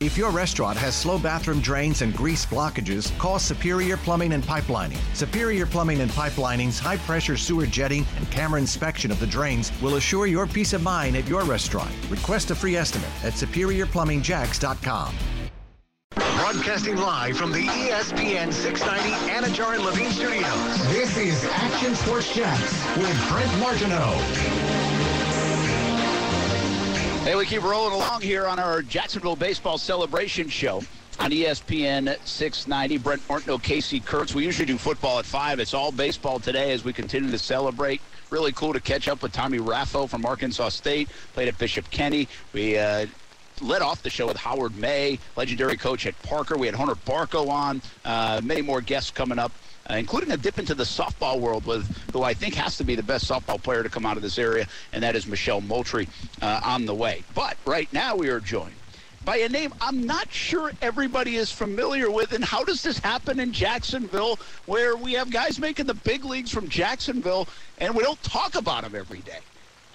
If your restaurant has slow bathroom drains and grease blockages, call Superior Plumbing and Pipelining. Superior Plumbing and Pipelining's high pressure sewer jetting and camera inspection of the drains will assure your peace of mind at your restaurant. Request a free estimate at superiorplumbingjacks.com. Broadcasting live from the ESPN 690 Anajar and Levine Studios. This is Action Sports Jax with Brent Martineau. Hey, we keep rolling along here on our Jacksonville Baseball Celebration Show on ESPN 690. Brent Martineau, Casey Kurtz. We usually do football at 5. It's all baseball today as we continue to celebrate. Really cool to catch up with Tommy Raffo from Arkansas State. Played at Bishop Kenny. We uh, led off the show with Howard May, legendary coach at Parker. We had Hunter Barco on. Uh, many more guests coming up. Uh, including a dip into the softball world with who I think has to be the best softball player to come out of this area, and that is Michelle Moultrie uh, on the way. But right now we are joined by a name I'm not sure everybody is familiar with. And how does this happen in Jacksonville, where we have guys making the big leagues from Jacksonville, and we don't talk about them every day?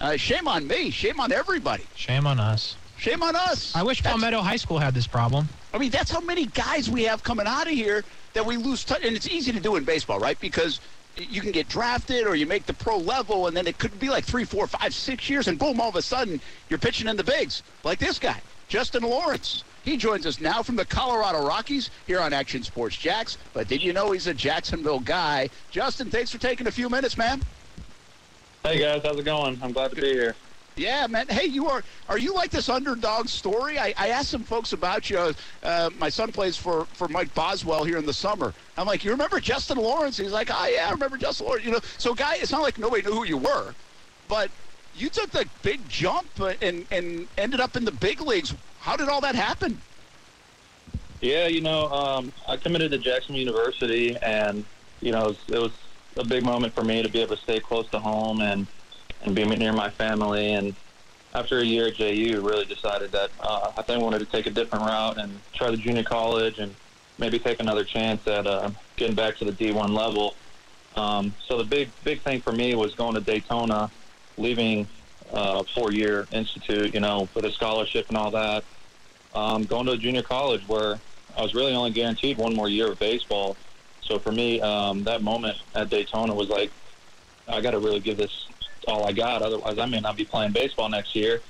Uh, shame on me. Shame on everybody. Shame on us. Shame on us. I wish That's- Palmetto High School had this problem. I mean, that's how many guys we have coming out of here that we lose touch. And it's easy to do in baseball, right? Because you can get drafted or you make the pro level, and then it could be like three, four, five, six years, and boom, all of a sudden you're pitching in the bigs, like this guy, Justin Lawrence. He joins us now from the Colorado Rockies here on Action Sports Jax. But did you know he's a Jacksonville guy? Justin, thanks for taking a few minutes, man. Hey guys, how's it going? I'm glad to be here. Yeah, man. Hey, you are are you like this underdog story? I, I asked some folks about you. Uh, my son plays for, for Mike Boswell here in the summer. I'm like, you remember Justin Lawrence? He's like, oh yeah, I remember Justin Lawrence. You know, so guy, it's not like nobody knew who you were, but you took the big jump and and ended up in the big leagues. How did all that happen? Yeah, you know, um, I committed to Jackson University, and you know, it was, it was a big moment for me to be able to stay close to home and and be near my family. And after a year at JU, really decided that uh, I think I wanted to take a different route and try the junior college and maybe take another chance at uh, getting back to the D1 level. Um, so the big big thing for me was going to Daytona, leaving uh, four-year institute, you know, with a scholarship and all that. Um, going to a junior college where I was really only guaranteed one more year of baseball. So for me, um, that moment at Daytona was like, I got to really give this all I got. Otherwise, I may not be playing baseball next year.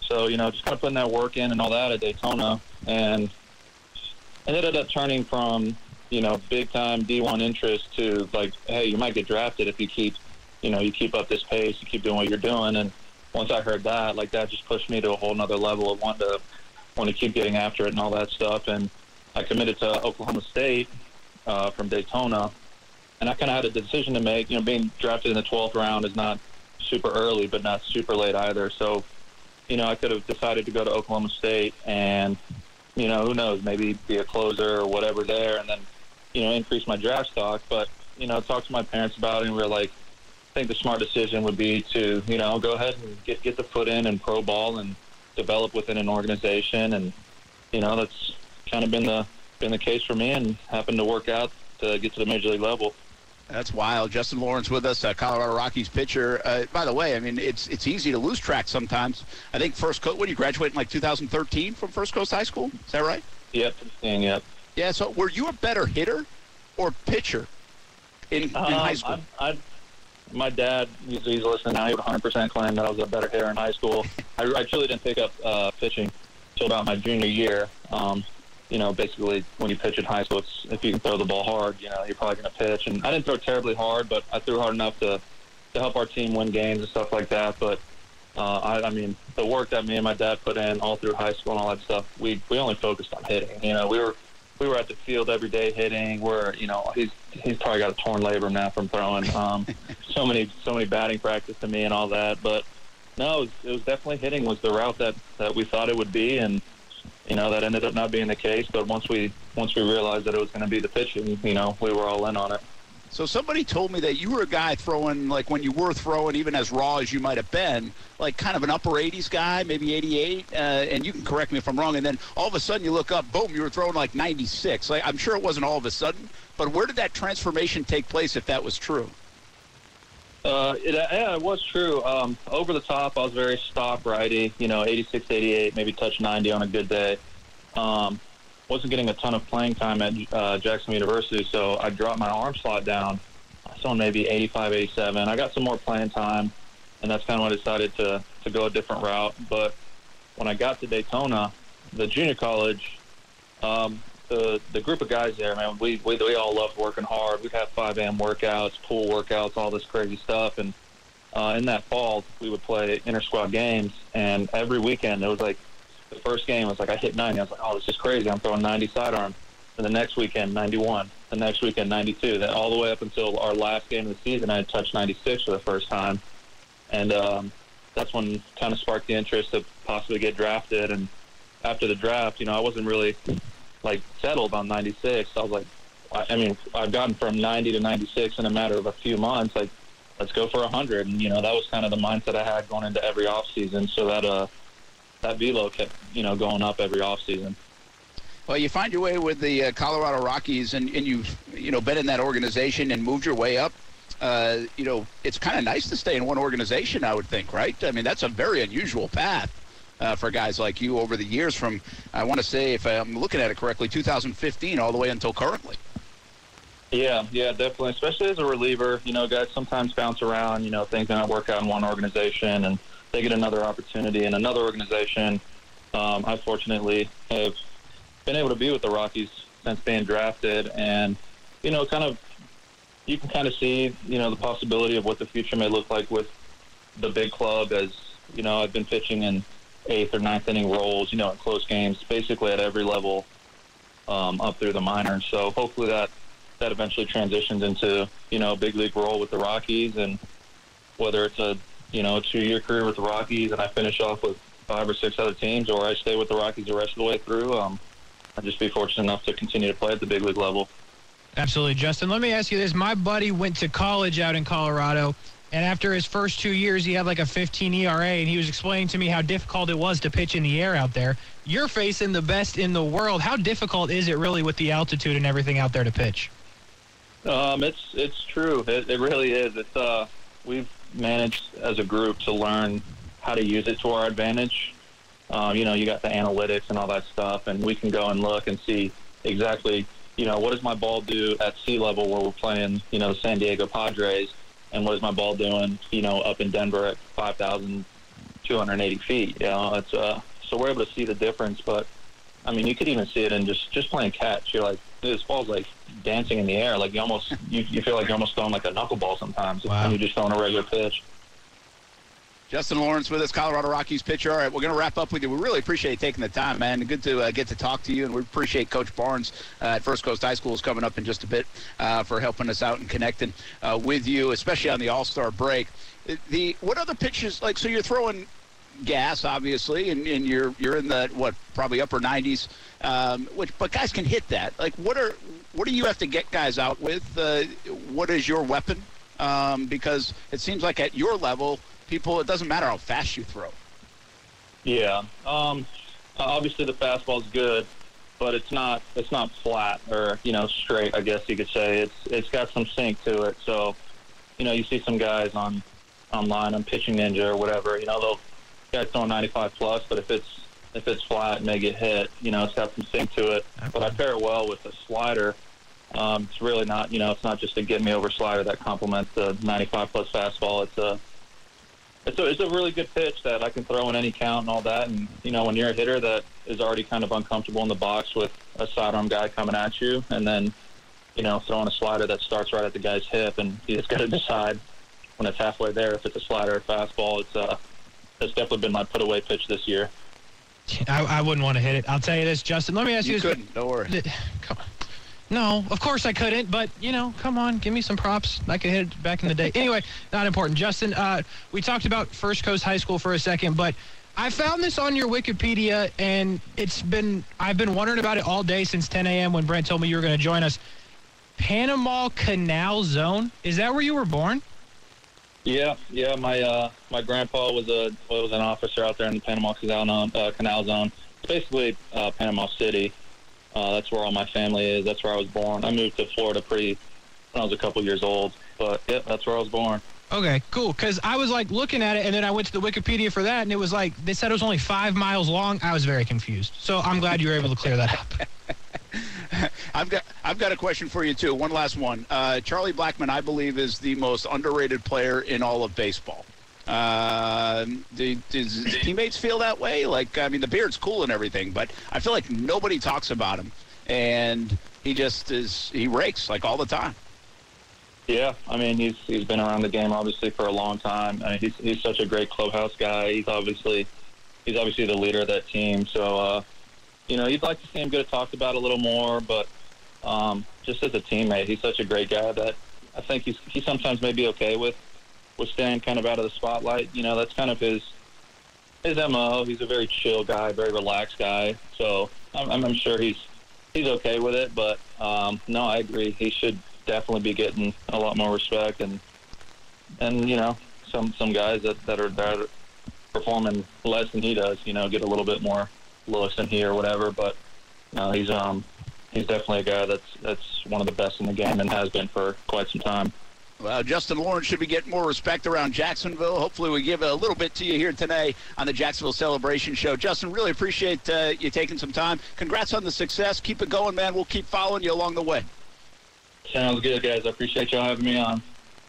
So, you know, just kind of putting that work in and all that at Daytona. And it ended up turning from, you know, big time D1 interest to like, hey, you might get drafted if you keep, you know, you keep up this pace, you keep doing what you're doing. And once I heard that, like that just pushed me to a whole nother level of wanting to, want to keep getting after it and all that stuff. And I committed to Oklahoma State uh, from Daytona. And I kind of had a decision to make. You know, being drafted in the 12th round is not super early, but not super late either. So, you know, I could have decided to go to Oklahoma State and, you know, who knows, maybe be a closer or whatever there and then, you know, increase my draft stock. But, you know, talked to my parents about it and we are like, I think the smart decision would be to, you know, go ahead and get, get the foot in and pro ball and develop within an organization. And, you know, that's kind of been the, been the case for me and happened to work out to get to the major league level. That's wild. Justin Lawrence with us, uh, Colorado Rockies pitcher. Uh, by the way, I mean it's it's easy to lose track sometimes. I think First Coast. When you graduate in like 2013 from First Coast High School, is that right? Yep, and yep. Yeah. So were you a better hitter or pitcher in, in high Um, school? I, I, my dad, he's, he's listening now. He would 100% claim that I was a better hitter in high school. I, I truly didn't pick up uh, pitching until about my junior year. Um, you know, basically, when you pitch in high school, it's, if you can throw the ball hard, you know, you're probably going to pitch. And I didn't throw terribly hard, but I threw hard enough to to help our team win games and stuff like that. But uh, I, I mean, the work that me and my dad put in all through high school and all that stuff, we we only focused on hitting. You know, we were we were at the field every day hitting. We're you know he's he's probably got a torn labrum now from throwing. Um, so many so many batting practice to me and all that. But no, it was, it was definitely hitting was the route that that we thought it would be, and you know that ended up not being the case. But once we once we realized that it was going to be the pitching, you know, we were all in on it. So somebody told me that you were a guy throwing like when you were throwing, even as raw as you might have been, like kind of an upper 80s guy, maybe 88. Uh, and you can correct me if I'm wrong. And then all of a sudden you look up, boom, you were throwing like 96. Like I'm sure it wasn't all of a sudden, but where did that transformation take place if that was true? Uh, it, yeah, it was true. Um, over the top, I was very stock righty, you know, 86, 88, maybe touch 90 on a good day. Um, wasn't getting a ton of playing time at uh, Jackson University, so I dropped my arm slot down. I saw maybe 85, 87. I got some more playing time, and that's kind of when I decided to, to go a different route. But when I got to Daytona, the junior college, um, the the group of guys there, man, we, we we all loved working hard. We'd have 5 a.m. workouts, pool workouts, all this crazy stuff. And uh, in that fall, we would play inter squad games, and every weekend it was like the first game was like I hit 90. I was like, oh, this is crazy. I'm throwing 90 sidearm. And the next weekend, 91. The next weekend, 92. Then all the way up until our last game of the season, I had touched 96 for the first time, and um, that's when kind of sparked the interest to possibly get drafted. And after the draft, you know, I wasn't really like settled on 96. I was like, I mean, I've gotten from 90 to 96 in a matter of a few months. Like, let's go for 100. And you know, that was kind of the mindset I had going into every off season. So that uh that velo kept you know going up every offseason. Well, you find your way with the uh, Colorado Rockies, and, and you've you know been in that organization and moved your way up. Uh, you know, it's kind of nice to stay in one organization, I would think, right? I mean, that's a very unusual path uh, for guys like you over the years. From I want to say, if I'm looking at it correctly, 2015 all the way until currently. Yeah, yeah, definitely. Especially as a reliever, you know, guys sometimes bounce around. You know, things not work out in one organization, and they get another opportunity in another organization. Um, I fortunately have been able to be with the Rockies since being drafted, and you know, kind of, you can kind of see, you know, the possibility of what the future may look like with the big club. As you know, I've been pitching in eighth or ninth inning roles, you know, in close games, basically at every level um, up through the minors. So hopefully that that eventually transitions into you know a big league role with the Rockies, and whether it's a you know, two-year career with the Rockies, and I finish off with five or six other teams, or I stay with the Rockies the rest of the way through. Um, I'd just be fortunate enough to continue to play at the big league level. Absolutely, Justin. Let me ask you this: My buddy went to college out in Colorado, and after his first two years, he had like a 15 ERA, and he was explaining to me how difficult it was to pitch in the air out there. You're facing the best in the world. How difficult is it really with the altitude and everything out there to pitch? Um, it's it's true. It, it really is. It's uh, we've managed as a group to learn how to use it to our advantage. Um, you know, you got the analytics and all that stuff, and we can go and look and see exactly, you know, what does my ball do at sea level where we're playing, you know, the San Diego Padres, and what is my ball doing, you know, up in Denver at 5,280 feet. You know, it's uh, so we're able to see the difference. But I mean, you could even see it in just just playing catch. You're like, this ball's like dancing in the air. Like you almost you, you feel like you're almost throwing like a knuckleball sometimes wow. when you're just throwing a regular pitch. Justin Lawrence with us, Colorado Rockies pitcher. All right, we're going to wrap up with you. We really appreciate taking the time, man. Good to uh, get to talk to you, and we appreciate Coach Barnes uh, at First Coast High School is coming up in just a bit uh, for helping us out and connecting uh, with you, especially on the All Star break. The what other pitches like? So you're throwing gas, obviously, and, and you're you're in the what probably upper 90s, um, which but guys can hit that. Like, what are what do you have to get guys out with? Uh, what is your weapon? Um, because it seems like at your level, people it doesn't matter how fast you throw. Yeah, um, obviously the fastball is good, but it's not it's not flat or you know straight. I guess you could say it's it's got some sink to it. So, you know, you see some guys on online on Pitching Ninja or whatever. You know, they'll guys throwing 95 plus, but if it's if it's flat and they get hit, you know, it's got some sink to it. Okay. But I pair it well with a slider. Um, it's really not, you know, it's not just a get me over slider that complements the 95 plus fastball. It's a it's a, it's a really good pitch that I can throw in any count and all that. And, you know, when you're a hitter that is already kind of uncomfortable in the box with a sidearm guy coming at you and then, you know, throwing a slider that starts right at the guy's hip and you just got to decide when it's halfway there if it's a slider or fastball. It's, uh, that's definitely been my put away pitch this year. I, I wouldn't want to hit it. I'll tell you this, Justin. Let me ask you, you this. couldn't. Don't worry. Come on. No, of course I couldn't, but you know, come on, give me some props. I could hit it back in the day. anyway, not important. Justin, uh, we talked about First Coast High School for a second, but I found this on your Wikipedia, and it's been I've been wondering about it all day since 10 a.m. when Brent told me you were going to join us. Panama Canal Zone. Is that where you were born? Yeah, yeah. My uh, my grandpa was a was an officer out there in the Panama Canal, uh, Canal Zone. It's basically uh, Panama City. Uh, that's where all my family is. That's where I was born. I moved to Florida pretty when I was a couple years old, but yeah, that's where I was born. Okay, cool. Because I was like looking at it, and then I went to the Wikipedia for that, and it was like they said it was only five miles long. I was very confused. So I'm glad you were able to clear that up. I've got I've got a question for you too. One last one. Uh, Charlie Blackmon, I believe, is the most underrated player in all of baseball. Uh, do, does teammates feel that way? Like, I mean, the beard's cool and everything, but I feel like nobody talks about him, and he just is he rakes like all the time. Yeah, I mean he's he's been around the game obviously for a long time. I mean, he's he's such a great clubhouse guy. He's obviously he's obviously the leader of that team. So uh, you know you'd like to see him get talked about a little more, but um, just as a teammate, he's such a great guy that I think he's he sometimes may be okay with with staying kind of out of the spotlight. You know that's kind of his his mo. He's a very chill guy, very relaxed guy. So I'm, I'm sure he's he's okay with it. But um, no, I agree. He should definitely be getting a lot more respect and and you know some some guys that that are that are performing less than he does you know get a little bit more looks than he or whatever but no he's um he's definitely a guy that's that's one of the best in the game and has been for quite some time well, Justin Lawrence should be getting more respect around Jacksonville. Hopefully, we give a little bit to you here today on the Jacksonville Celebration Show. Justin, really appreciate uh, you taking some time. Congrats on the success. Keep it going, man. We'll keep following you along the way. Sounds good, guys. I appreciate y'all having me on.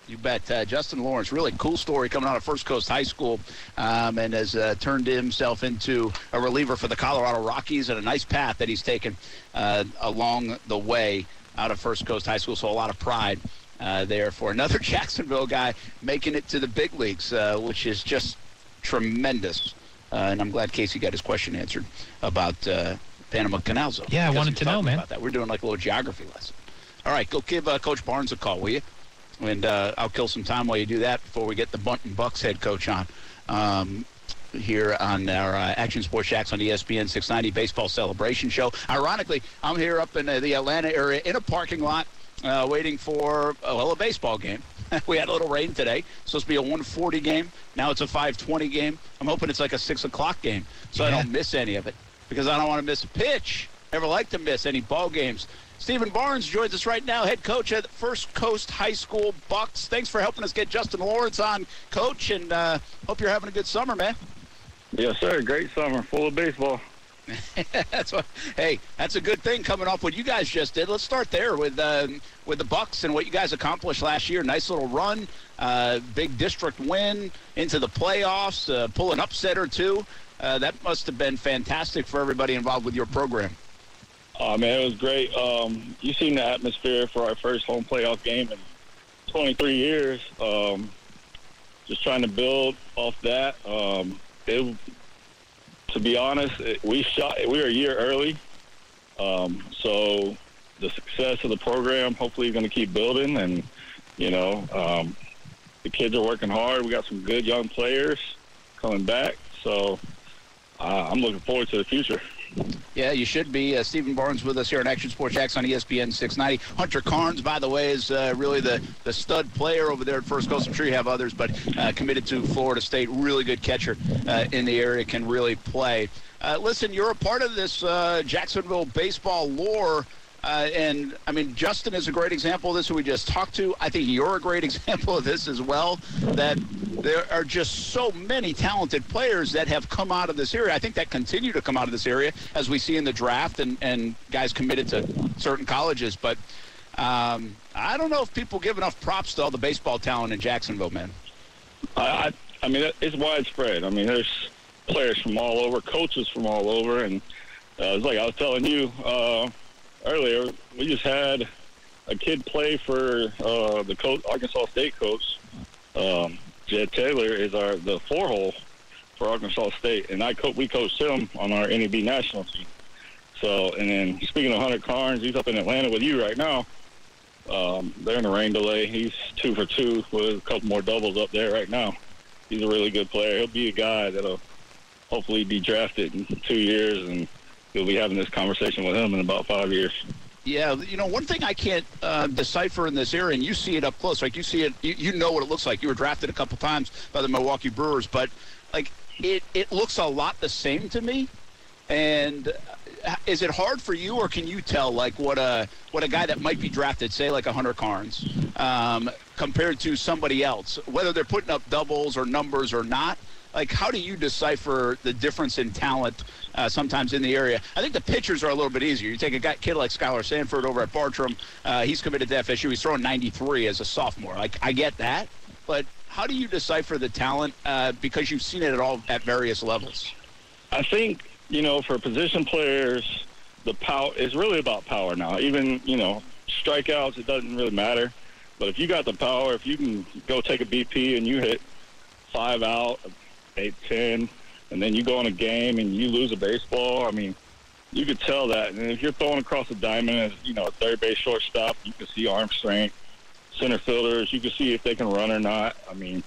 You bet. Uh, Justin Lawrence, really cool story coming out of First Coast High School um, and has uh, turned himself into a reliever for the Colorado Rockies and a nice path that he's taken uh, along the way out of First Coast High School. So a lot of pride uh, there for another Jacksonville guy making it to the big leagues, uh, which is just tremendous. Uh, and I'm glad Casey got his question answered about Panama Canal Zone. Yeah, I wanted to know, man. About that. We're doing like a little geography lesson. All right, go give uh, Coach Barnes a call, will you? And uh, I'll kill some time while you do that before we get the Bunting Bucks head coach on. Um, here on our uh, Action Sports Jax on ESPN 690 Baseball Celebration Show. Ironically, I'm here up in uh, the Atlanta area in a parking lot uh, waiting for uh, well a baseball game. we had a little rain today. It's supposed to be a 140 game. Now it's a 520 game. I'm hoping it's like a six o'clock game, so yeah. I don't miss any of it because I don't want to miss a pitch. Never like to miss any ball games. Stephen Barnes joins us right now, head coach at First Coast High School Bucks. Thanks for helping us get Justin Lawrence on, coach, and uh, hope you're having a good summer, man. Yes, sir. Great summer, full of baseball. that's what. Hey, that's a good thing coming off what you guys just did. Let's start there with uh, with the Bucks and what you guys accomplished last year. Nice little run, uh, big district win into the playoffs, uh, pull an upset or two. Uh, that must have been fantastic for everybody involved with your program. Oh man, it was great. Um, you seen the atmosphere for our first home playoff game in 23 years. Um, just trying to build off that. Um, it, to be honest, it, we shot. We were a year early, um, so the success of the program hopefully is going to keep building. And you know, um, the kids are working hard. We got some good young players coming back, so uh, I'm looking forward to the future. Yeah, you should be. Uh, Stephen Barnes with us here on Action Sports Jax on ESPN 690. Hunter Carns, by the way, is uh, really the, the stud player over there at First Coast. I'm sure you have others, but uh, committed to Florida State. Really good catcher uh, in the area, can really play. Uh, listen, you're a part of this uh, Jacksonville baseball lore. Uh, and I mean, Justin is a great example of this, who we just talked to. I think you're a great example of this as well. That there are just so many talented players that have come out of this area. I think that continue to come out of this area as we see in the draft and, and guys committed to certain colleges. But um, I don't know if people give enough props to all the baseball talent in Jacksonville, man. I, I mean, it's widespread. I mean, there's players from all over, coaches from all over, and uh, it's like I was telling you. Uh, earlier, we just had a kid play for uh, the Arkansas State coach. Um, Jed Taylor is our the four hole for Arkansas State, and I co- we coached him on our NEB national team. So, and then speaking of Hunter Carns, he's up in Atlanta with you right now. Um, they're in a rain delay. He's two for two with a couple more doubles up there right now. He's a really good player. He'll be a guy that'll hopefully be drafted in two years and you'll be having this conversation with him in about five years. Yeah, you know, one thing I can't uh, decipher in this area, and you see it up close, like you see it, you, you know what it looks like. You were drafted a couple times by the Milwaukee Brewers, but like it, it looks a lot the same to me. And is it hard for you, or can you tell like what a what a guy that might be drafted, say like a Hunter Carns, um, compared to somebody else, whether they're putting up doubles or numbers or not? Like, how do you decipher the difference in talent uh, sometimes in the area? I think the pitchers are a little bit easier. You take a guy, kid like Skylar Sanford over at Bartram. Uh, he's committed to FSU. He's throwing 93 as a sophomore. Like, I get that, but how do you decipher the talent uh, because you've seen it at all at various levels? I think you know for position players, the power is really about power now. Even you know strikeouts, it doesn't really matter. But if you got the power, if you can go take a BP and you hit five out, eight, ten, and then you go in a game and you lose a baseball. I mean, you could tell that. And if you're throwing across the diamond as you know, a third base shortstop, you can see arm strength. Center fielders, you can see if they can run or not. I mean,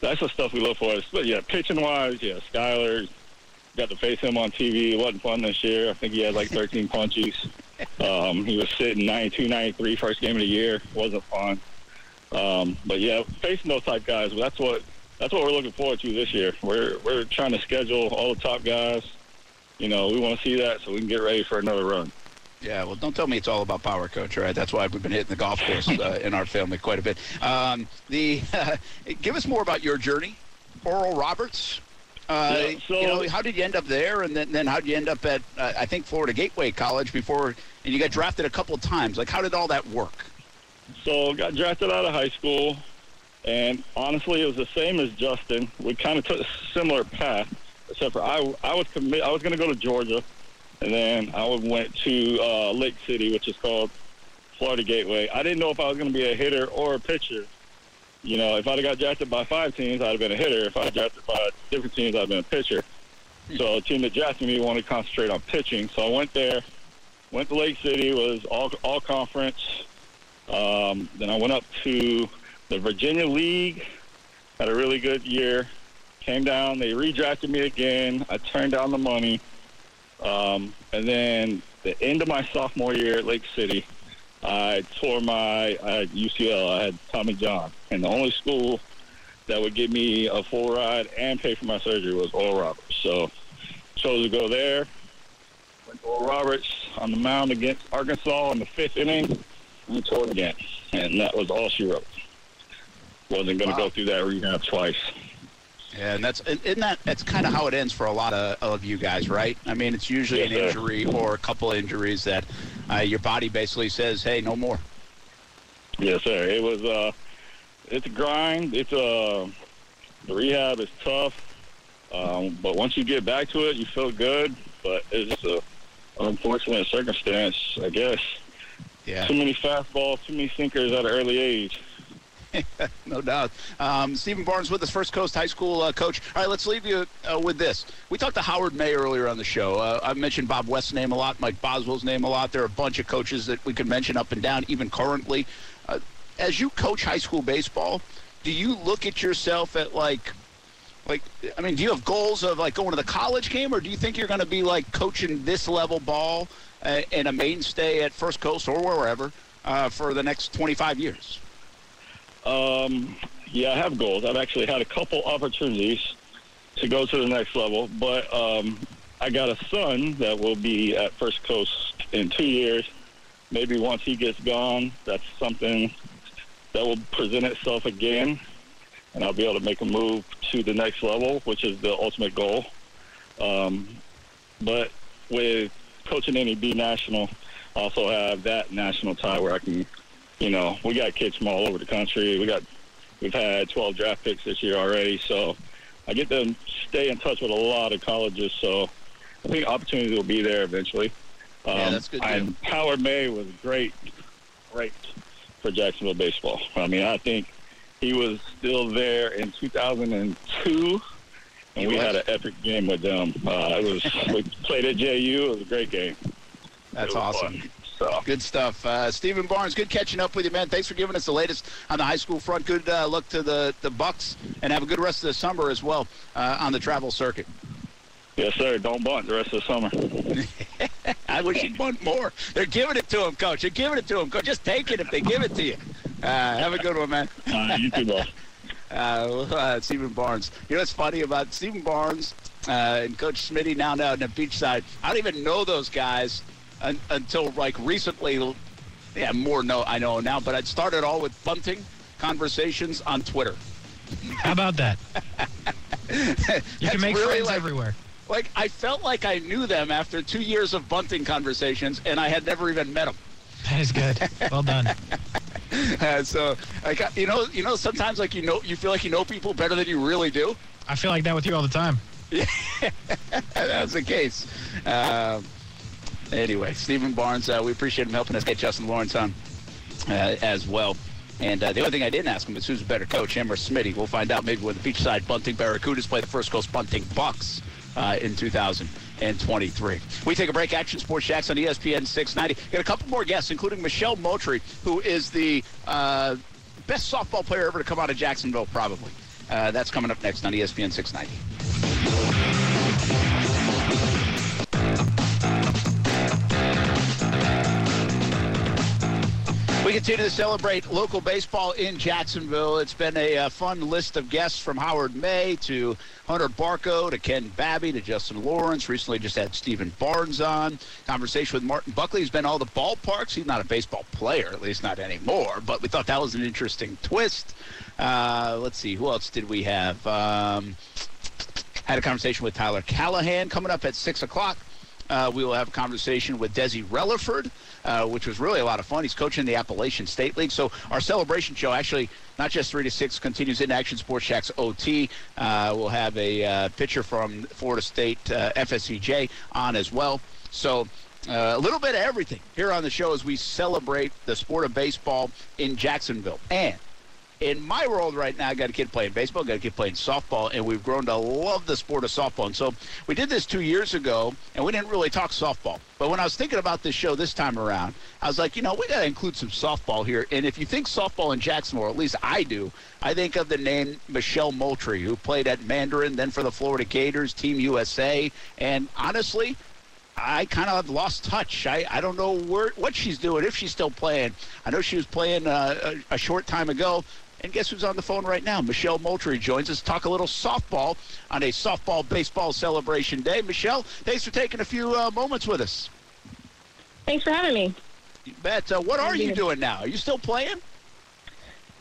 that's the stuff we look for. But yeah, pitching wise, yeah, Skyler got to face him on TV. It wasn't fun this year. I think he had like 13 punches. Um, he was sitting 92, 93 first game of the year. Wasn't fun. Um, but yeah, facing those type guys, that's what that's what we're looking forward to this year. We're we're trying to schedule all the top guys. You know, we want to see that so we can get ready for another run. Yeah, well, don't tell me it's all about power, coach. Right? That's why we've been hitting the golf course uh, in our family quite a bit. Um, the uh, give us more about your journey, Oral Roberts. Uh, yeah, so, you know, how did you end up there, and then, then how did you end up at uh, I think Florida Gateway College before, and you got drafted a couple of times. Like, how did all that work? So, got drafted out of high school. And honestly, it was the same as Justin. We kind of took a similar path, except for I, I was commit, I was going to go to Georgia, and then I went to uh, Lake City, which is called Florida Gateway. I didn't know if I was going to be a hitter or a pitcher. You know, if I'd have got drafted by five teams, I'd have been a hitter. If I got drafted by different teams, I'd have been a pitcher. So a team that drafted me wanted to concentrate on pitching. So I went there, went to Lake City, was all all conference. Um, then I went up to the Virginia League had a really good year. Came down, they redrafted me again. I turned down the money. Um, and then the end of my sophomore year at Lake City, I tore my UCL. I had Tommy John, and the only school that would give me a full ride and pay for my surgery was Oral Roberts. So chose to go there. Went to Oral Roberts on the mound against Arkansas in the fifth inning, and tore it again. And that was all she wrote wasn't going to wow. go through that rehab twice. Yeah, and that's isn't that that's kind of how it ends for a lot of, of you guys, right? I mean, it's usually yes, an sir. injury or a couple of injuries that uh, your body basically says, "Hey, no more." Yes, sir. It was uh, it's a grind. It's a uh, the rehab is tough, um, but once you get back to it, you feel good. But it's just a unfortunate circumstance, I guess. Yeah. Too many fastballs, too many sinkers at an early age. no doubt. Um, Stephen Barnes with us, First Coast High School uh, coach. All right, let's leave you uh, with this. We talked to Howard May earlier on the show. Uh, I mentioned Bob West's name a lot, Mike Boswell's name a lot. There are a bunch of coaches that we could mention up and down, even currently. Uh, as you coach high school baseball, do you look at yourself at like like i mean do you have goals of like going to the college game or do you think you're going to be like coaching this level ball uh, and a mainstay at first coast or wherever uh, for the next 25 years um, yeah, I have goals. I've actually had a couple opportunities to go to the next level, but um, I got a son that will be at First Coast in two years. Maybe once he gets gone, that's something that will present itself again, and I'll be able to make a move to the next level, which is the ultimate goal. Um, but with coaching NEB National, I also have that national tie where I can you know, we got kids from all over the country. We got, we've had 12 draft picks this year already. So I get to stay in touch with a lot of colleges. So I think opportunities will be there eventually. Um, yeah, that's good. And Howard May was great, great for Jacksonville baseball. I mean, I think he was still there in 2002, and we had an epic game with them. Uh, it was we played at JU. It was a great game. That's awesome. Fun. So good stuff, uh, Stephen Barnes. Good catching up with you, man. Thanks for giving us the latest on the high school front. Good uh, luck to the the Bucks, and have a good rest of the summer as well uh, on the travel circuit. Yes, sir. Don't bunt the rest of the summer. I wish he'd bunt more. They're giving it to him, coach. They're giving it to him, coach. Just take it if they give it to you. Uh, have a good one, man. you too, boss. Uh, uh, Stephen Barnes. You know what's funny about Stephen Barnes? uh, and Coach Smitty now down at Beachside. I don't even know those guys un- until like recently. Yeah, more no, I know now, but I'd started all with bunting conversations on Twitter. How about that? you can make really friends like- everywhere. Like I felt like I knew them after two years of bunting conversations, and I had never even met them. That is good. Well done. Uh, so, like, uh, you know, you know, sometimes like you know, you feel like you know people better than you really do. I feel like that with you all the time. Yeah, That's the case. Um anyway, Stephen Barnes, uh, we appreciate him helping us get Justin Lawrence on uh, as well. And uh, the only thing I didn't ask him is who's a better coach, him or Smitty. We'll find out maybe when the Beachside Bunting Barracudas play the First Coast Bunting Bucks uh, in 2023. We take a break. Action Sports Jax on ESPN 690. Got a couple more guests, including Michelle Moultrie, who is the uh, best softball player ever to come out of Jacksonville, probably. Uh, that's coming up next on ESPN 690. Continue to celebrate local baseball in Jacksonville. It's been a uh, fun list of guests from Howard May to Hunter Barco to Ken Babby to Justin Lawrence. Recently just had Stephen Barnes on. Conversation with Martin Buckley. He's been all the ballparks. He's not a baseball player, at least not anymore, but we thought that was an interesting twist. Uh, let's see, who else did we have? Um, had a conversation with Tyler Callihan coming up at 6 o'clock. Uh, we will have a conversation with Desi Relaford, uh, which was really a lot of fun. He's coaching the Appalachian State League. So our celebration show, actually, not just 3 to 6, continues in Action Sports Jax OT. Uh, we'll have a uh, pitcher from Florida State uh, FSCJ on as well. So uh, a little bit of everything here on the show as we celebrate the sport of baseball in Jacksonville. And in my world right now, I got a kid playing baseball, got a kid playing softball, and we've grown to love the sport of softball. And so we did this two years ago, and we didn't really talk softball. But when I was thinking about this show this time around, I was like, you know, we got to include some softball here. And if you think softball in Jacksonville, at least I do, I think of the name Michelle Moultrie, who played at Mandarin, then for the Florida Gators, Team USA. And honestly, I kind of lost touch. I, I don't know where what she's doing, if she's still playing. I know she was playing uh, a, a short time ago. And guess who's on the phone right now? Michelle Moultrie joins us to talk a little softball on a softball baseball celebration day. Michelle, thanks for taking a few uh, moments with us. Thanks for having me. You bet. Uh, what are you doing now? Are you still playing?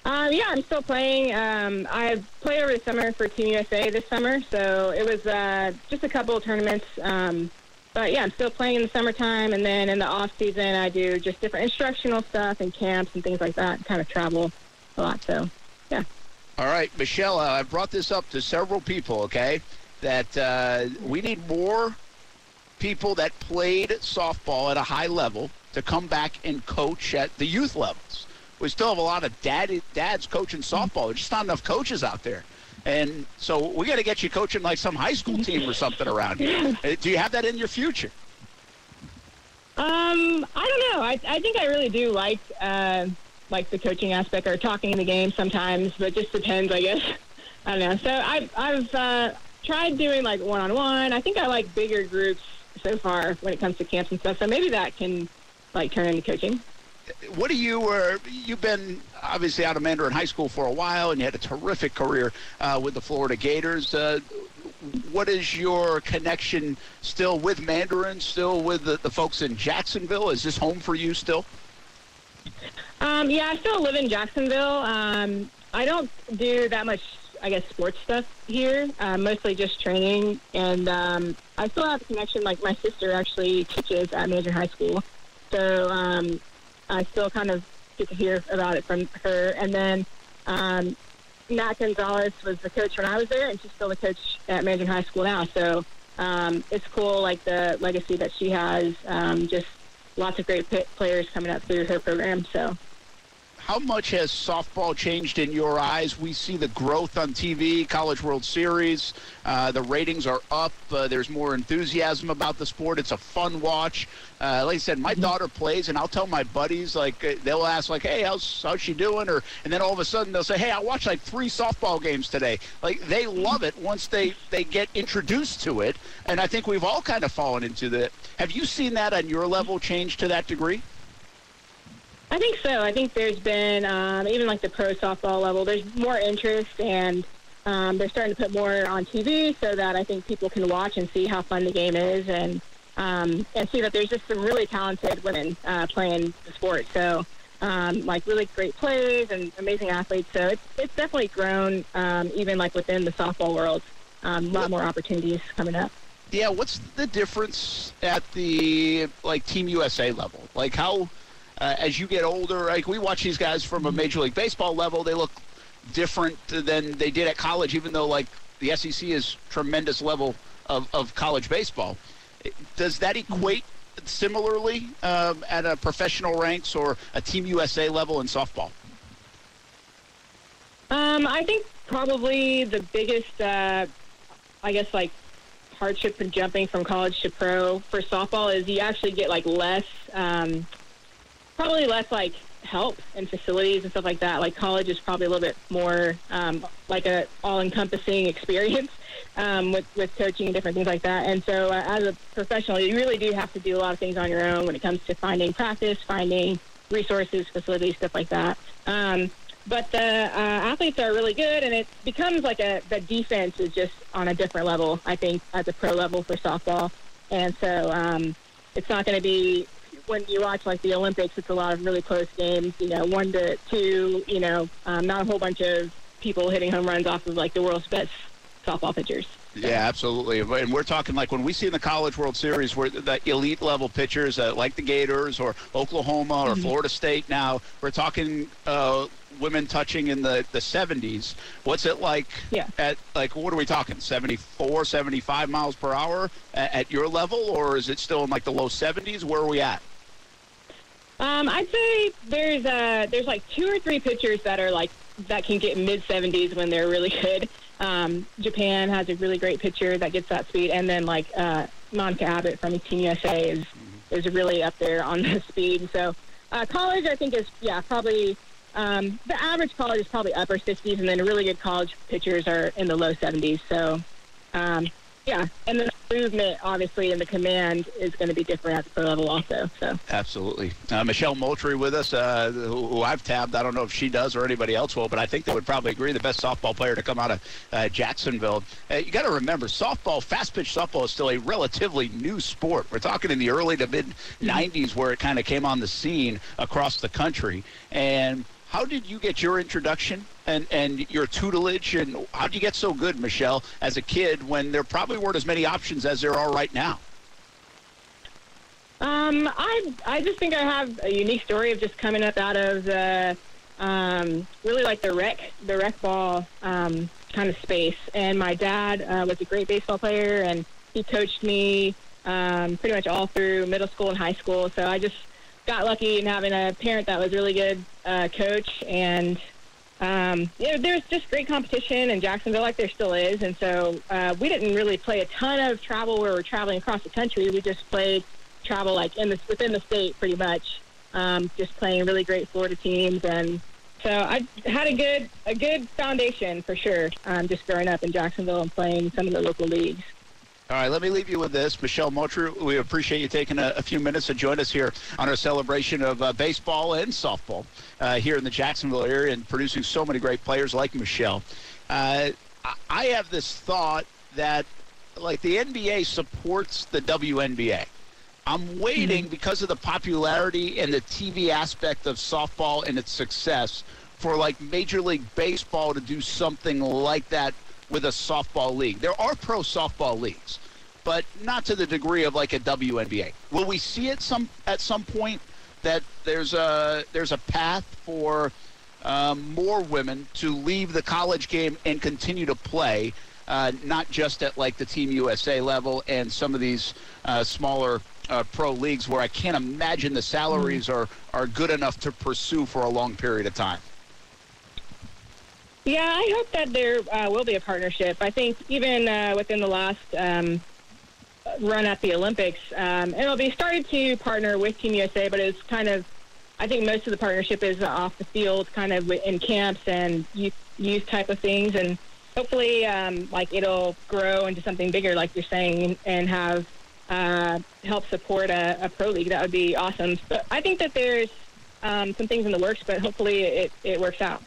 Um, yeah, I'm still playing. Um, I played over the summer for Team USA this summer, so it was uh, just a couple of tournaments. Um, but yeah, I'm still playing in the summertime, and then in the off season, I do just different instructional stuff and camps and things like that. Kind of travel a lot, so yeah. All right, Michelle, uh, I brought this up to several people, okay, that uh, we need more people that played softball at a high level to come back and coach at the youth levels. We still have a lot of dad, dads coaching softball. There's just not enough coaches out there. And so we got to get you coaching like some high school team or something around here. Uh, Do you have that in your future? Um, I don't know. I, I think I really do like uh, like the coaching aspect or talking in the game sometimes, but just depends, I guess. I don't know. So I've I've uh, tried doing like one on one. I think I like bigger groups so far when it comes to camps and stuff. So maybe that can like turn into coaching. what do you uh, you've been obviously out of Mandarin High School for a while, and you had a terrific career uh, with the Florida Gators. Uh, what is your connection still with Mandarin? Still with the, the folks in Jacksonville? Is this home for you still? Um, yeah, I still live in Jacksonville. Um, I don't do that much, I guess, sports stuff here. Uh, mostly just training, and um, I still have a connection. Like my sister actually teaches at Major High School, so um, I still kind of get to hear about it from her. And then um, Matt Gonzalez was the coach when I was there, and she's still the coach at Major High School now. So um, it's cool, like the legacy that she has. Um, just lots of great p- players coming up through her program. So. How much has softball changed in your eyes? We see the growth on TV, College World Series. Uh, the ratings are up. Uh, there's more enthusiasm about the sport. It's a fun watch. Uh, like I said, my daughter plays, and I'll tell my buddies like uh, they'll ask like, "Hey, how's how's she doing?" Or and then all of a sudden they'll say, "Hey, I watched like three softball games today." Like they love it once they they get introduced to it, and I think we've all kind of fallen into that. Have you seen that on your level change to that degree? I think so. I think there's been um, even like the pro softball level. There's more interest, and um, they're starting to put more on TV so that I think people can watch and see how fun the game is and um, and see that there's just some really talented women uh, playing the sport. So um, like really great plays and amazing athletes. So it's it's definitely grown um, even like within the softball world. Um, a lot more opportunities coming up. Yeah, what's the difference at the like Team USA level? Like how, uh, as you get older, like we watch these guys from a Major League Baseball level, they look different than they did at college, even though like the SEC is tremendous level of, of college baseball. Does that equate similarly um, at a professional ranks or a Team USA level in softball? Um, I think probably the biggest, uh, I guess, like hardship in jumping from college to pro for softball is you actually get like less, um, probably less like help and facilities and stuff like that. Like college is probably a little bit more um, like a all-encompassing experience um, with with coaching and different things like that. And so, uh, as a professional, you really do have to do a lot of things on your own when it comes to finding practice, finding resources, facilities, stuff like that. Um, but the uh, athletes are really good, and it becomes like a the defense is just on a different level. I think at the pro level for softball, and so um, it's not going to be when you watch like the Olympics. It's a lot of really close games. You know, one to two. You know, um, not a whole bunch of people hitting home runs off of like the world's best softball pitchers. Yeah, absolutely. And we're talking like when we see in the College World Series where the elite level pitchers uh, like the Gators or Oklahoma or mm-hmm. Florida State now, we're talking uh, women touching in the, the 70s. What's it like yeah. at, like, what are we talking, 74, 75 miles per hour at, at your level, or is it still in like the low 70s? Where are we at? Um, I'd say there's uh, there's like two or three pitchers that are like that can get mid 70s when they're really good. Um, Japan has a really great pitcher that gets that speed, and then like uh, Monica Abbott from Team USA is is really up there on the speed. So uh, college, I think is yeah probably um, the average college is probably upper 60s, and then really good college pitchers are in the low 70s. So um, yeah, and the movement, obviously, and the command is going to be different at the pro level also. So absolutely, uh, Michelle Moultrie with us, uh, who, who, I've tabbed. I don't know if she does or anybody else will, but I think they would probably agree the best softball player to come out of uh, Jacksonville. Uh, you got to remember, softball, fast pitch softball is still a relatively new sport. We're talking in the early to mid '90s mm-hmm. where it kind of came on the scene across the country, and how did you get your introduction and, and your tutelage, and how did you get so good, Michelle, as a kid when there probably weren't as many options as there are right now? Um, I I just think I have a unique story of just coming up out of the um, really like the rec the rec ball um, kind of space. And my dad uh, was a great baseball player, and he coached me um, pretty much all through middle school and high school. So I just got lucky in having a parent that was really good uh, coach, and um, you know, there's just great competition in Jacksonville, like there still is. And so uh, we didn't really play a ton of travel where we're traveling across the country. We just played travel like in the within the state, pretty much. Um, just playing really great Florida teams, and so I had a good a good foundation for sure. Um, just growing up in Jacksonville and playing some of the local leagues. All right, let me leave you with this. Michelle Moultrie, we appreciate you taking a, a, few minutes to join us here on our celebration of uh, baseball and softball uh, here in the Jacksonville area and producing so many great players like Michelle. Uh, I have this thought that, like, the NBA supports the WNBA. I'm waiting mm-hmm. because of the popularity and the TV aspect of softball and its success for, like, Major League Baseball to do something like that – with a softball league. There are pro softball leagues, but not to the degree of like a WNBA. Will we see it some at some point that there's a there's a path for um, more women to leave the college game and continue to play, uh, not just at like the Team USA level and some of these uh, smaller uh, pro leagues where I can't imagine the salaries mm. are are good enough to pursue for a long period of time. Yeah, I hope that there uh, will be a partnership. I think even uh, within the last um, run at the Olympics, um, MLB started to partner with Team USA, but it's kind of, I think most of the partnership is off the field, kind of in camps and youth, youth type of things, and hopefully, um, like it'll grow into something bigger, like you're saying, and have uh, help support a, a pro league. That would be awesome. But I think that there's um, some things in the works, but hopefully it, it works out.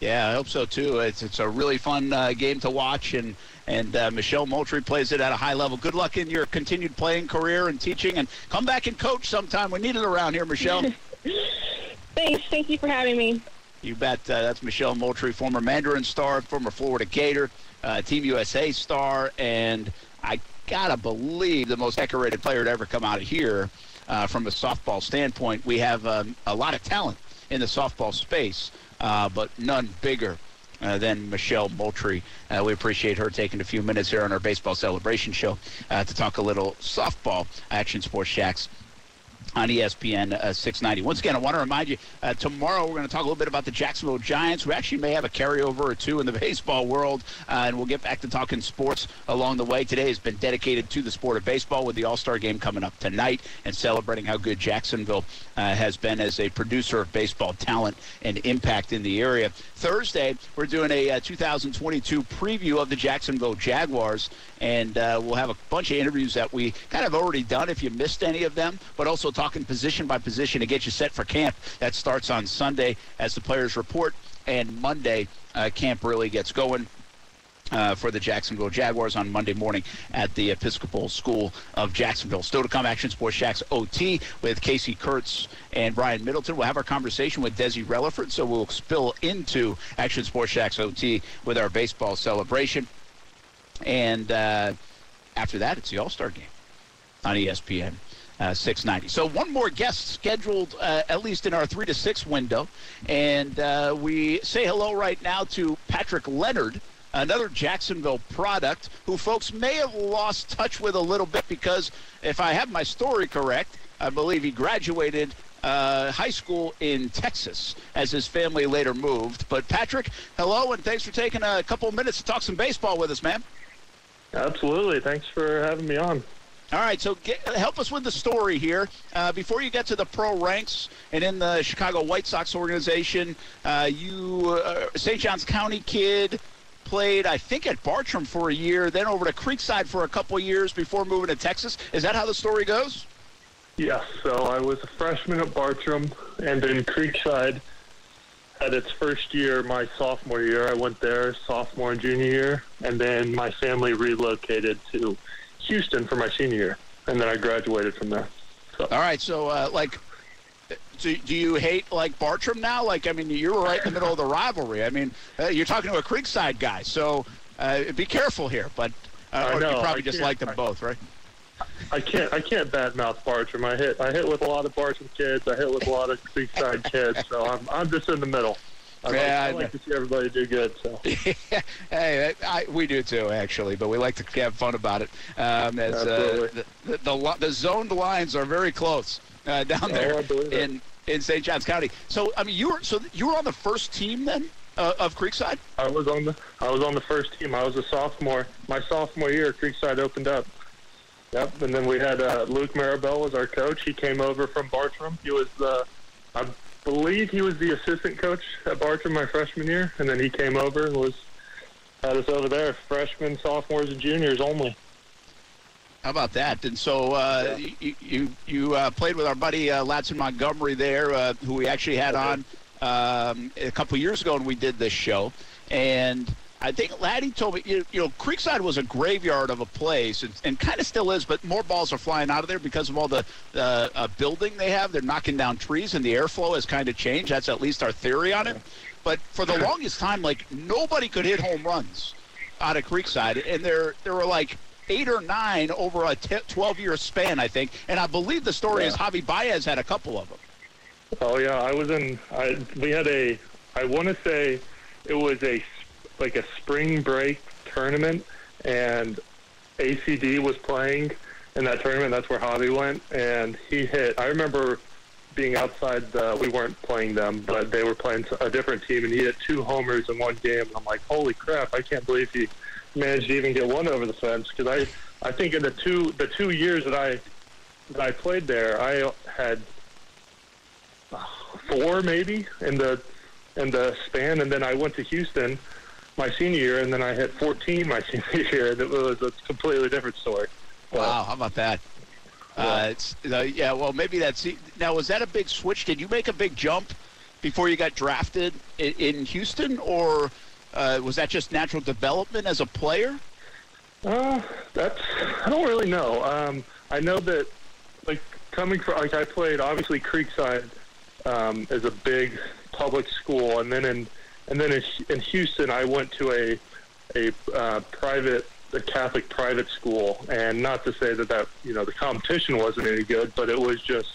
Yeah, I hope so too. It's it's a really fun uh, game to watch, and and uh, Michelle Moultrie plays it at a high level. Good luck in your continued playing career and teaching, and come back and coach sometime. We need it around here, Michelle. Thanks. Thank you for having me. You bet. Uh, that's Michelle Moultrie, former Mandarin star, former Florida Gator, uh, Team USA star, and I gotta believe the most decorated player to ever come out of here. Uh, from a softball standpoint, we have um, a lot of talent in the softball space uh, but none bigger uh, than Michelle Moultrie. Uh, we appreciate her taking a few minutes here on our baseball celebration show uh, to talk a little softball Action Sports Jax on ESPN uh, 690. Once again, I want to remind you uh, tomorrow we're going to talk a little bit about the Jacksonville Giants. We actually may have a carryover or two in the baseball world, uh, and we'll get back to talking sports along the way. Today has been dedicated to the sport of baseball with the All Star game coming up tonight and celebrating how good Jacksonville uh, has been as a producer of baseball talent and impact in the area. Thursday, we're doing a uh, 2022 preview of the Jacksonville Jaguars, and uh, we'll have a bunch of interviews that we kind of already done if you missed any of them, but also talking position by position to get you set for camp. That starts on Sunday as the players report, and Monday uh, camp really gets going. Uh, for the Jacksonville Jaguars on Monday morning at the Episcopal School of Jacksonville. Still to come, Action Sports Jax OT with Casey Kurtz and Brian Middleton. We'll have our conversation with Desi Relaford, so we'll spill into Action Sports Jax OT with our baseball celebration. And uh, after that, it's the All Star game on ESPN. Uh, 690. So one more guest scheduled, uh, at least in our three to six window, and uh, we say hello right now to Patrick Leonard, another Jacksonville product, who folks may have lost touch with a little bit because, if I have my story correct, I believe he graduated uh, high school in Texas as his family later moved. But Patrick, hello, and thanks for taking a couple minutes to talk some baseball with us, man. Absolutely. Thanks for having me on. All right, so get, help us with the story here. Uh, before you get to the pro ranks and in the Chicago White Sox organization, uh, you, uh, St. Johns County kid, played, I think, at Bartram for a year, then over to Creekside for a couple years before moving to Texas. Is that how the story goes? Yes. So I was a freshman at Bartram, and then Creekside had its first year my sophomore year. I went there sophomore and junior year, and then my family relocated to Houston for my senior year, and then I graduated from there. So. All right, so uh, like, do, do you hate like Bartram now? Like, I mean, you're right in the middle of the rivalry. I mean, uh, you're talking to a Creekside guy, so uh, be careful here. But uh, or know, you probably I just like them both, right? I can't I can't badmouth Bartram. I hit I hit with a lot of Bartram kids. I hit with a lot of Creekside kids. So I'm I'm just in the middle. I like, Yeah, I I like to see everybody do good. So hey, I, we do too, actually, but we like to have fun about it. Um, as uh, Absolutely. the, the, the the zoned lines are very close uh, down Oh, there in in St. Johns County. So, I mean, you were so you were on the first team then uh, of Creekside. I was on the I was on the first team. I was a sophomore. My sophomore year, Creekside opened up. Yep, and then we had uh, Luke Maribel was our coach. He came over from Bartram. He was the, I believe he was the assistant coach at Bartram my freshman year, and then he came over and was had us over there, freshmen, sophomores, and juniors only. How about that? And so uh, you you, you uh, played with our buddy uh, Ladson Montgomery there, uh, who we actually had on um, a couple years ago when we did this show, and. I think Laddie told me, you you know, Creekside was a graveyard of a place, and, and kind of still is, but more balls are flying out of there because of all the uh, uh, building they have. They're knocking down trees, and the airflow has kind of changed. That's at least our theory on it. But for the longest time, like nobody could hit home runs out of Creekside, and there there were like eight or nine over a 12 year span, I think. And I believe the story is Javi Baez had a couple of them. Oh yeah, I was in. I we had a. I want to say it was a like a spring break tournament, and ACD was playing in that tournament. That's where Javi went, and he hit. I remember being outside. The, we weren't playing them, but they were playing a different team, and he hit two homers in one game. And I'm like, holy crap! I can't believe he managed to even get one over the fence. Because I, I think in the two the two years that I that I played there, I had four maybe in the in the span, and then I went to Houston my senior year, and then I hit 14 my senior year. That was a completely different story. But, Wow, how about that? Uh, it's, uh, yeah, well, maybe that's now. Was that a big switch? Did you make a big jump before you got drafted in, in Houston, or uh, was that just natural development as a player? Uh, that's I don't really know. Um, I know that like coming from like I played obviously Creekside um, is a big public school, and then in and then in, in Houston I went to a a uh, private a Catholic private school, and not to say that that you know the competition wasn't any good, but it was just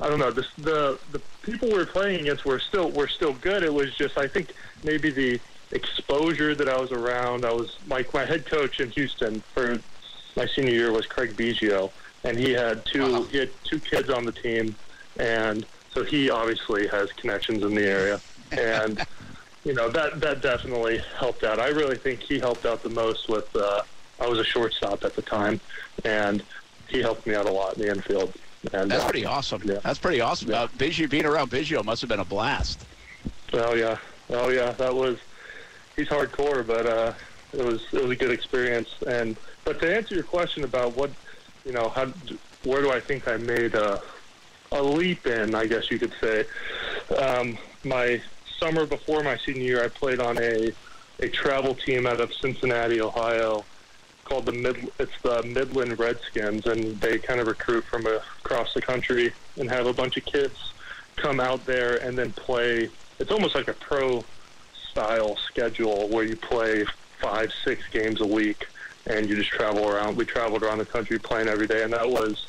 I don't know the the the people we were playing against were still were still good. It was just I think maybe the exposure that I was around. I was my my head coach in Houston for my senior year was Craig Biggio, and he had two Wow. he had two kids on the team, and so he obviously has connections in the area, and you know that that definitely helped out. I really think he helped out the most with. Uh, I was a shortstop at the time, and he helped me out a lot in the infield. And That's uh, pretty awesome. Yeah. That's pretty awesome. Yeah. Uh, Biggio, being around Biggio must have been a blast. Oh yeah, oh yeah. That was he's hardcore, but uh, it was it was a good experience. And but to answer your question about what you know, how where do I think I made a a leap in? I guess you could say. Um, my summer before my senior year, I played on a a travel team out of Cincinnati, Ohio, called the Mid. It's the Midland Redskins, and they kind of recruit from across the country and have a bunch of kids come out there and then play. It's almost like a pro style schedule where you play five, six games a week, and you just travel around. We traveled around the country playing every day, and that was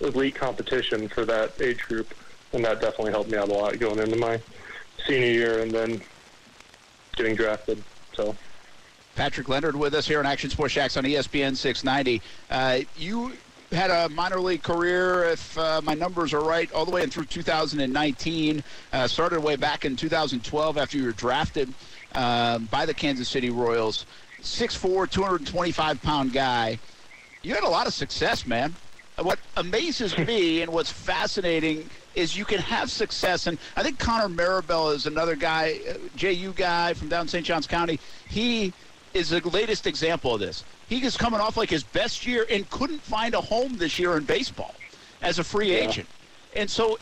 elite competition for that age group, and that definitely helped me out a lot going into my senior year and then getting drafted. So. Patrick Leonard with us here on Action Sports Jax on ESPN 690. Uh, you had a minor league career, if uh, my numbers are right, all the way in through 2019. Uh, started way back in 2012 after you were drafted uh, by the Kansas City Royals. 6'4", 225 pound guy. You had a lot of success, man. What amazes me and what's fascinating is you can have success. And I think Connor Maribel is another guy, uh, JU guy from down St. Johns County. He is the latest example of this. He is coming off like his best year and couldn't find a home this year in baseball as a free agent. And so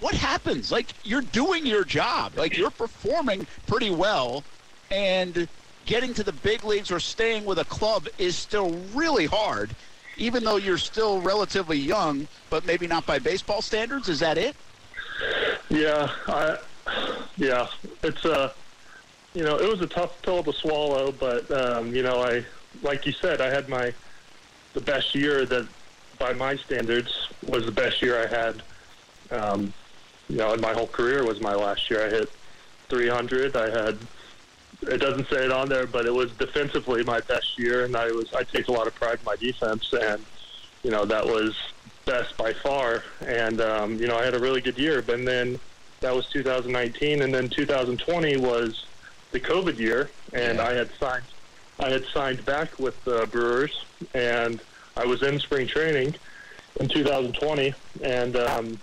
what happens? Like you're doing your job. Like you're performing pretty well and getting to the big leagues or staying with a club is still really hard even though you're still relatively young, but maybe not by baseball standards. Is that it? Yeah, I, yeah, it's a, you know, it was a tough pill to swallow, but um, you know, I, like you said, I had my, the best year that, by my standards, was the best year I had. Um, you know, in my whole career was my last year. I hit 300. I had, it doesn't say it on there, but it was defensively my best year, and I was, I take a lot of pride in my defense, and you know, that was best by far. And um, you know, I had a really good year. But then that was 2019, and then 2020 was the COVID year, and I had signed. I had signed back with the Brewers, and I was in spring training in 2020, and um,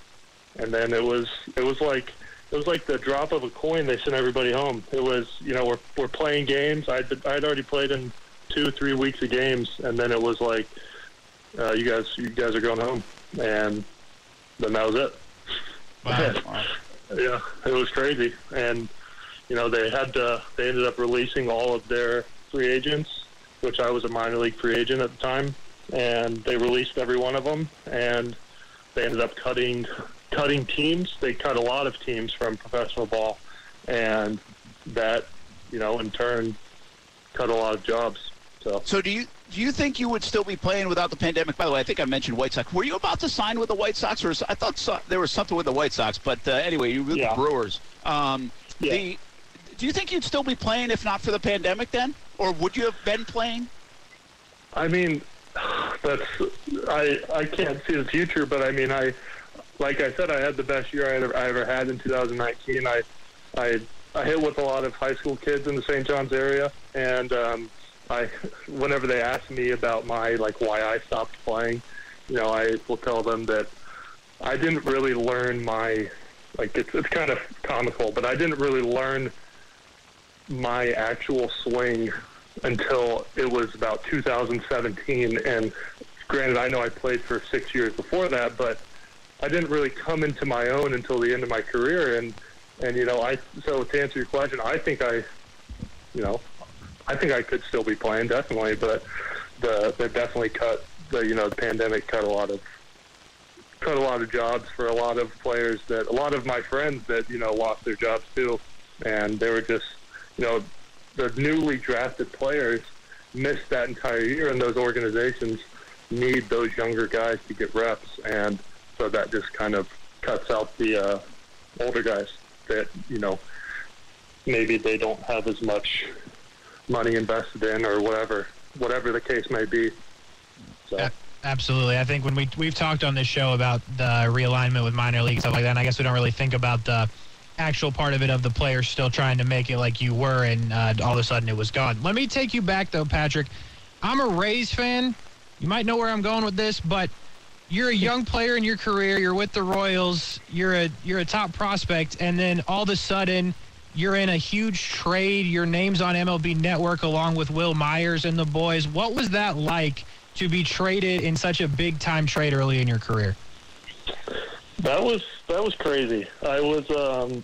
and then it was it was like it was like the drop of a coin. They sent everybody home. It was you know we're we're playing games. I'd I'd already played in two three weeks of games, and then it was like uh, you guys you guys are going home, and then that was it. yeah, it was crazy, and you know they had to. They ended up releasing all of their free agents, which I was a minor league free agent at the time, and they released every one of them, and they ended up cutting cutting teams. They cut a lot of teams from professional ball, and that you know in turn cut a lot of jobs. So So do you do you think you would still be playing without the pandemic? By the way, I think I mentioned White Sox. Were you about to sign with the White Sox, or I thought so, there was something with the White Sox? But uh, anyway, you with Yeah. the Brewers. Um, Yeah. the, do you think you'd still be playing if not for the pandemic then, or would you have been playing? I mean, that's I I can't see the future, but I mean I like I said I had the best year I ever, I ever had in 2019. I I I hit with a lot of high school kids in the St. John's area, and um, I whenever they ask me about my like why I stopped playing, you know, I will tell them that I didn't really learn my like it's it's kind of comical, but I didn't really learn my actual swing until it was about 2017. And granted, I know I played for six years before that, but I didn't really come into my own until the end of my career, and and you know I so to answer your question, I think I, you know, I think I could still be playing definitely, but the they definitely cut the you know the pandemic cut a lot of cut a lot of jobs for a lot of players that a lot of my friends that you know lost their jobs too, and they were just you know the newly drafted players missed that entire year, and those organizations need those younger guys to get reps, and so that just kind of cuts out the uh, older guys that you know maybe they don't have as much money invested in or whatever whatever the case may be. So. Absolutely. I think when we we've talked on this show about the realignment with minor league stuff like that, and I guess we don't really think about the actual part of it of the players still trying to make it like you were, and uh, all of a sudden it was gone. Let me take you back though, Patrick. I'm a Rays fan. You might know where I'm going with this, but you're a young player in your career. You're with the Royals. You're a you're a top prospect, and then all of a sudden you're in a huge trade. Your name's on MLB Network along with Wil Myers and the boys. What was that like to be traded in such a big time trade early in your career? That was that was crazy. I was um,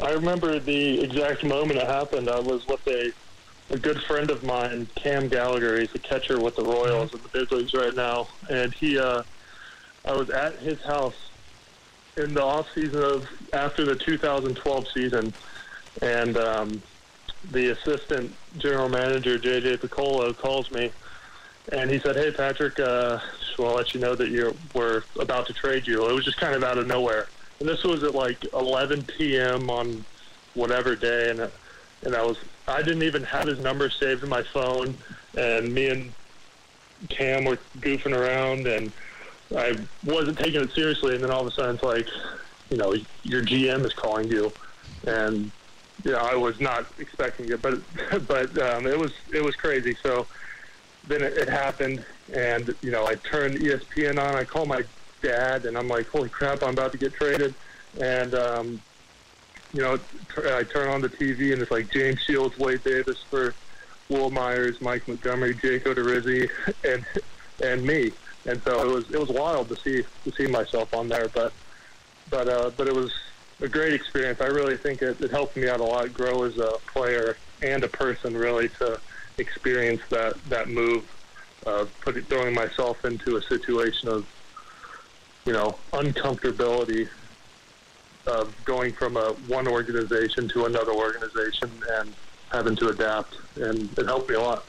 I remember the exact moment it happened. I was with a a good friend of mine, Cam Gallagher. He's a catcher with the Royals in the big leagues right now, and he uh, I was at his house in the off season of after the 2012 season, and um, the assistant general manager JJ Picollo calls me, and he said, "Hey Patrick, uh, just want to let you know that you're we're about to trade you." It was just kind of out of nowhere, and this was at like 11 p.m. on whatever day, and and I was I didn't even have his number saved in my phone, and me and Cam were goofing around, and I wasn't taking it seriously, and then all of a sudden it's like, you know, your GM is calling you, and you know, I was not expecting it, but but um, it was it was crazy. So then it, it happened, and you know, I turned ESPN on. I call my dad, and I'm like, "Holy crap! I'm about to get traded." And um, you know, I turn on the TV, and it's like James Shields, Wade Davis for Wil Myers, Mike Montgomery, Jake Odorizzi, and and me. And so it was it was wild to see to see myself on there, but but uh, but it was a great experience. I really think it, it helped me out a lot, grow as a player and a person, really to experience that that move, uh, putting throwing myself into a situation of you know uncomfortability of going from a one organization to another organization and having to adapt, and it helped me a lot.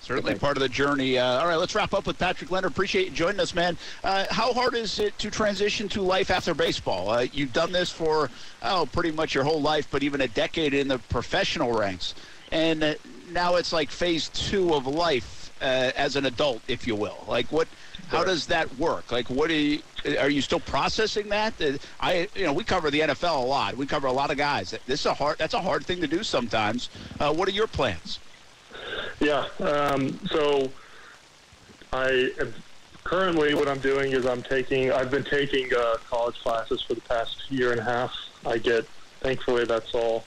Certainly part of the journey. Uh, all right, let's wrap up with Patrick Leonard. Appreciate you joining us, man. Uh, how hard is it to transition to life after baseball? Uh, you've done this for, oh, pretty much your whole life, but even a decade in the professional ranks. And uh, now it's like phase two of life uh, as an adult, if you will. Like, what? How does that work? Like, what are you? Are you still processing that? Uh, I, you know, we cover the NFL a lot. We cover a lot of guys. This is a hard. That's a hard thing to do sometimes. what are your plans? Yeah. Um, so I am currently what I'm doing is I'm taking. I've been taking uh, college classes for the past year and a half. I get. Thankfully, that's all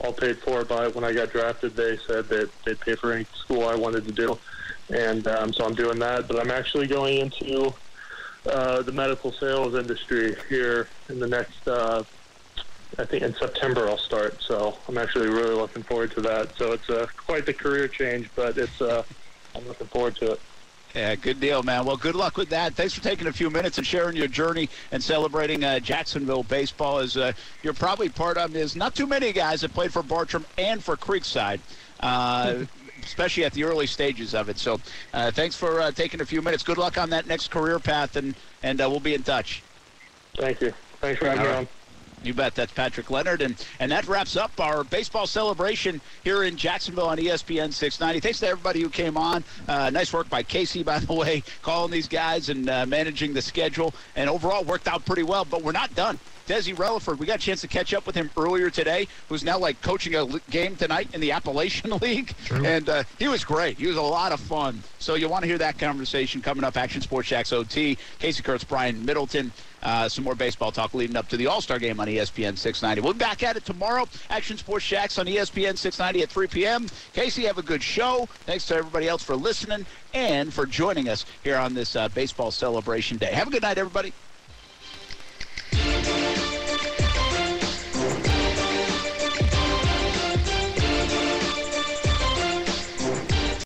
all paid for by when I got drafted. They said that they'd pay for any school I wanted to do, and um, so I'm doing that. But I'm actually going into uh, the medical sales industry here in the next uh, I think in September I'll start. So I'm actually really looking forward to that. So it's uh, quite the career change, but it's uh, I'm looking forward to it. Yeah, good deal, man. Well, good luck with that. Thanks for taking a few minutes and sharing your journey and celebrating uh, Jacksonville baseball. As uh, you're probably part of, there's not too many guys that played for Bartram and for Creekside. Uh, especially at the early stages of it. So, uh, thanks for uh, taking a few minutes. Good luck on that next career path, and and uh, we'll be in touch. Thank you. Thanks for having me on. You bet. That's Patrick Leonard. And, and that wraps up our baseball celebration here in Jacksonville on ESPN 690. Thanks to everybody who came on. Uh, nice work by Casey, by the way, calling these guys and uh, managing the schedule. And overall, worked out pretty well. But we're not done. Desi Relaford, we got a chance to catch up with him earlier today, who's now like coaching a game tonight in the Appalachian League. True. And uh, he was great. He was a lot of fun. So you'll want to hear that conversation coming up. Action Sports Jax OT, Casey Kurtz, Brian Middleton. Uh, some more baseball talk leading up to the All-Star game on ESPN 690. We'll be back at it tomorrow. Action Sports Jax on ESPN 690 at 3 p.m. Casey, have a good show. Thanks to everybody else for listening and for joining us here on this uh, baseball celebration day. Have a good night, everybody.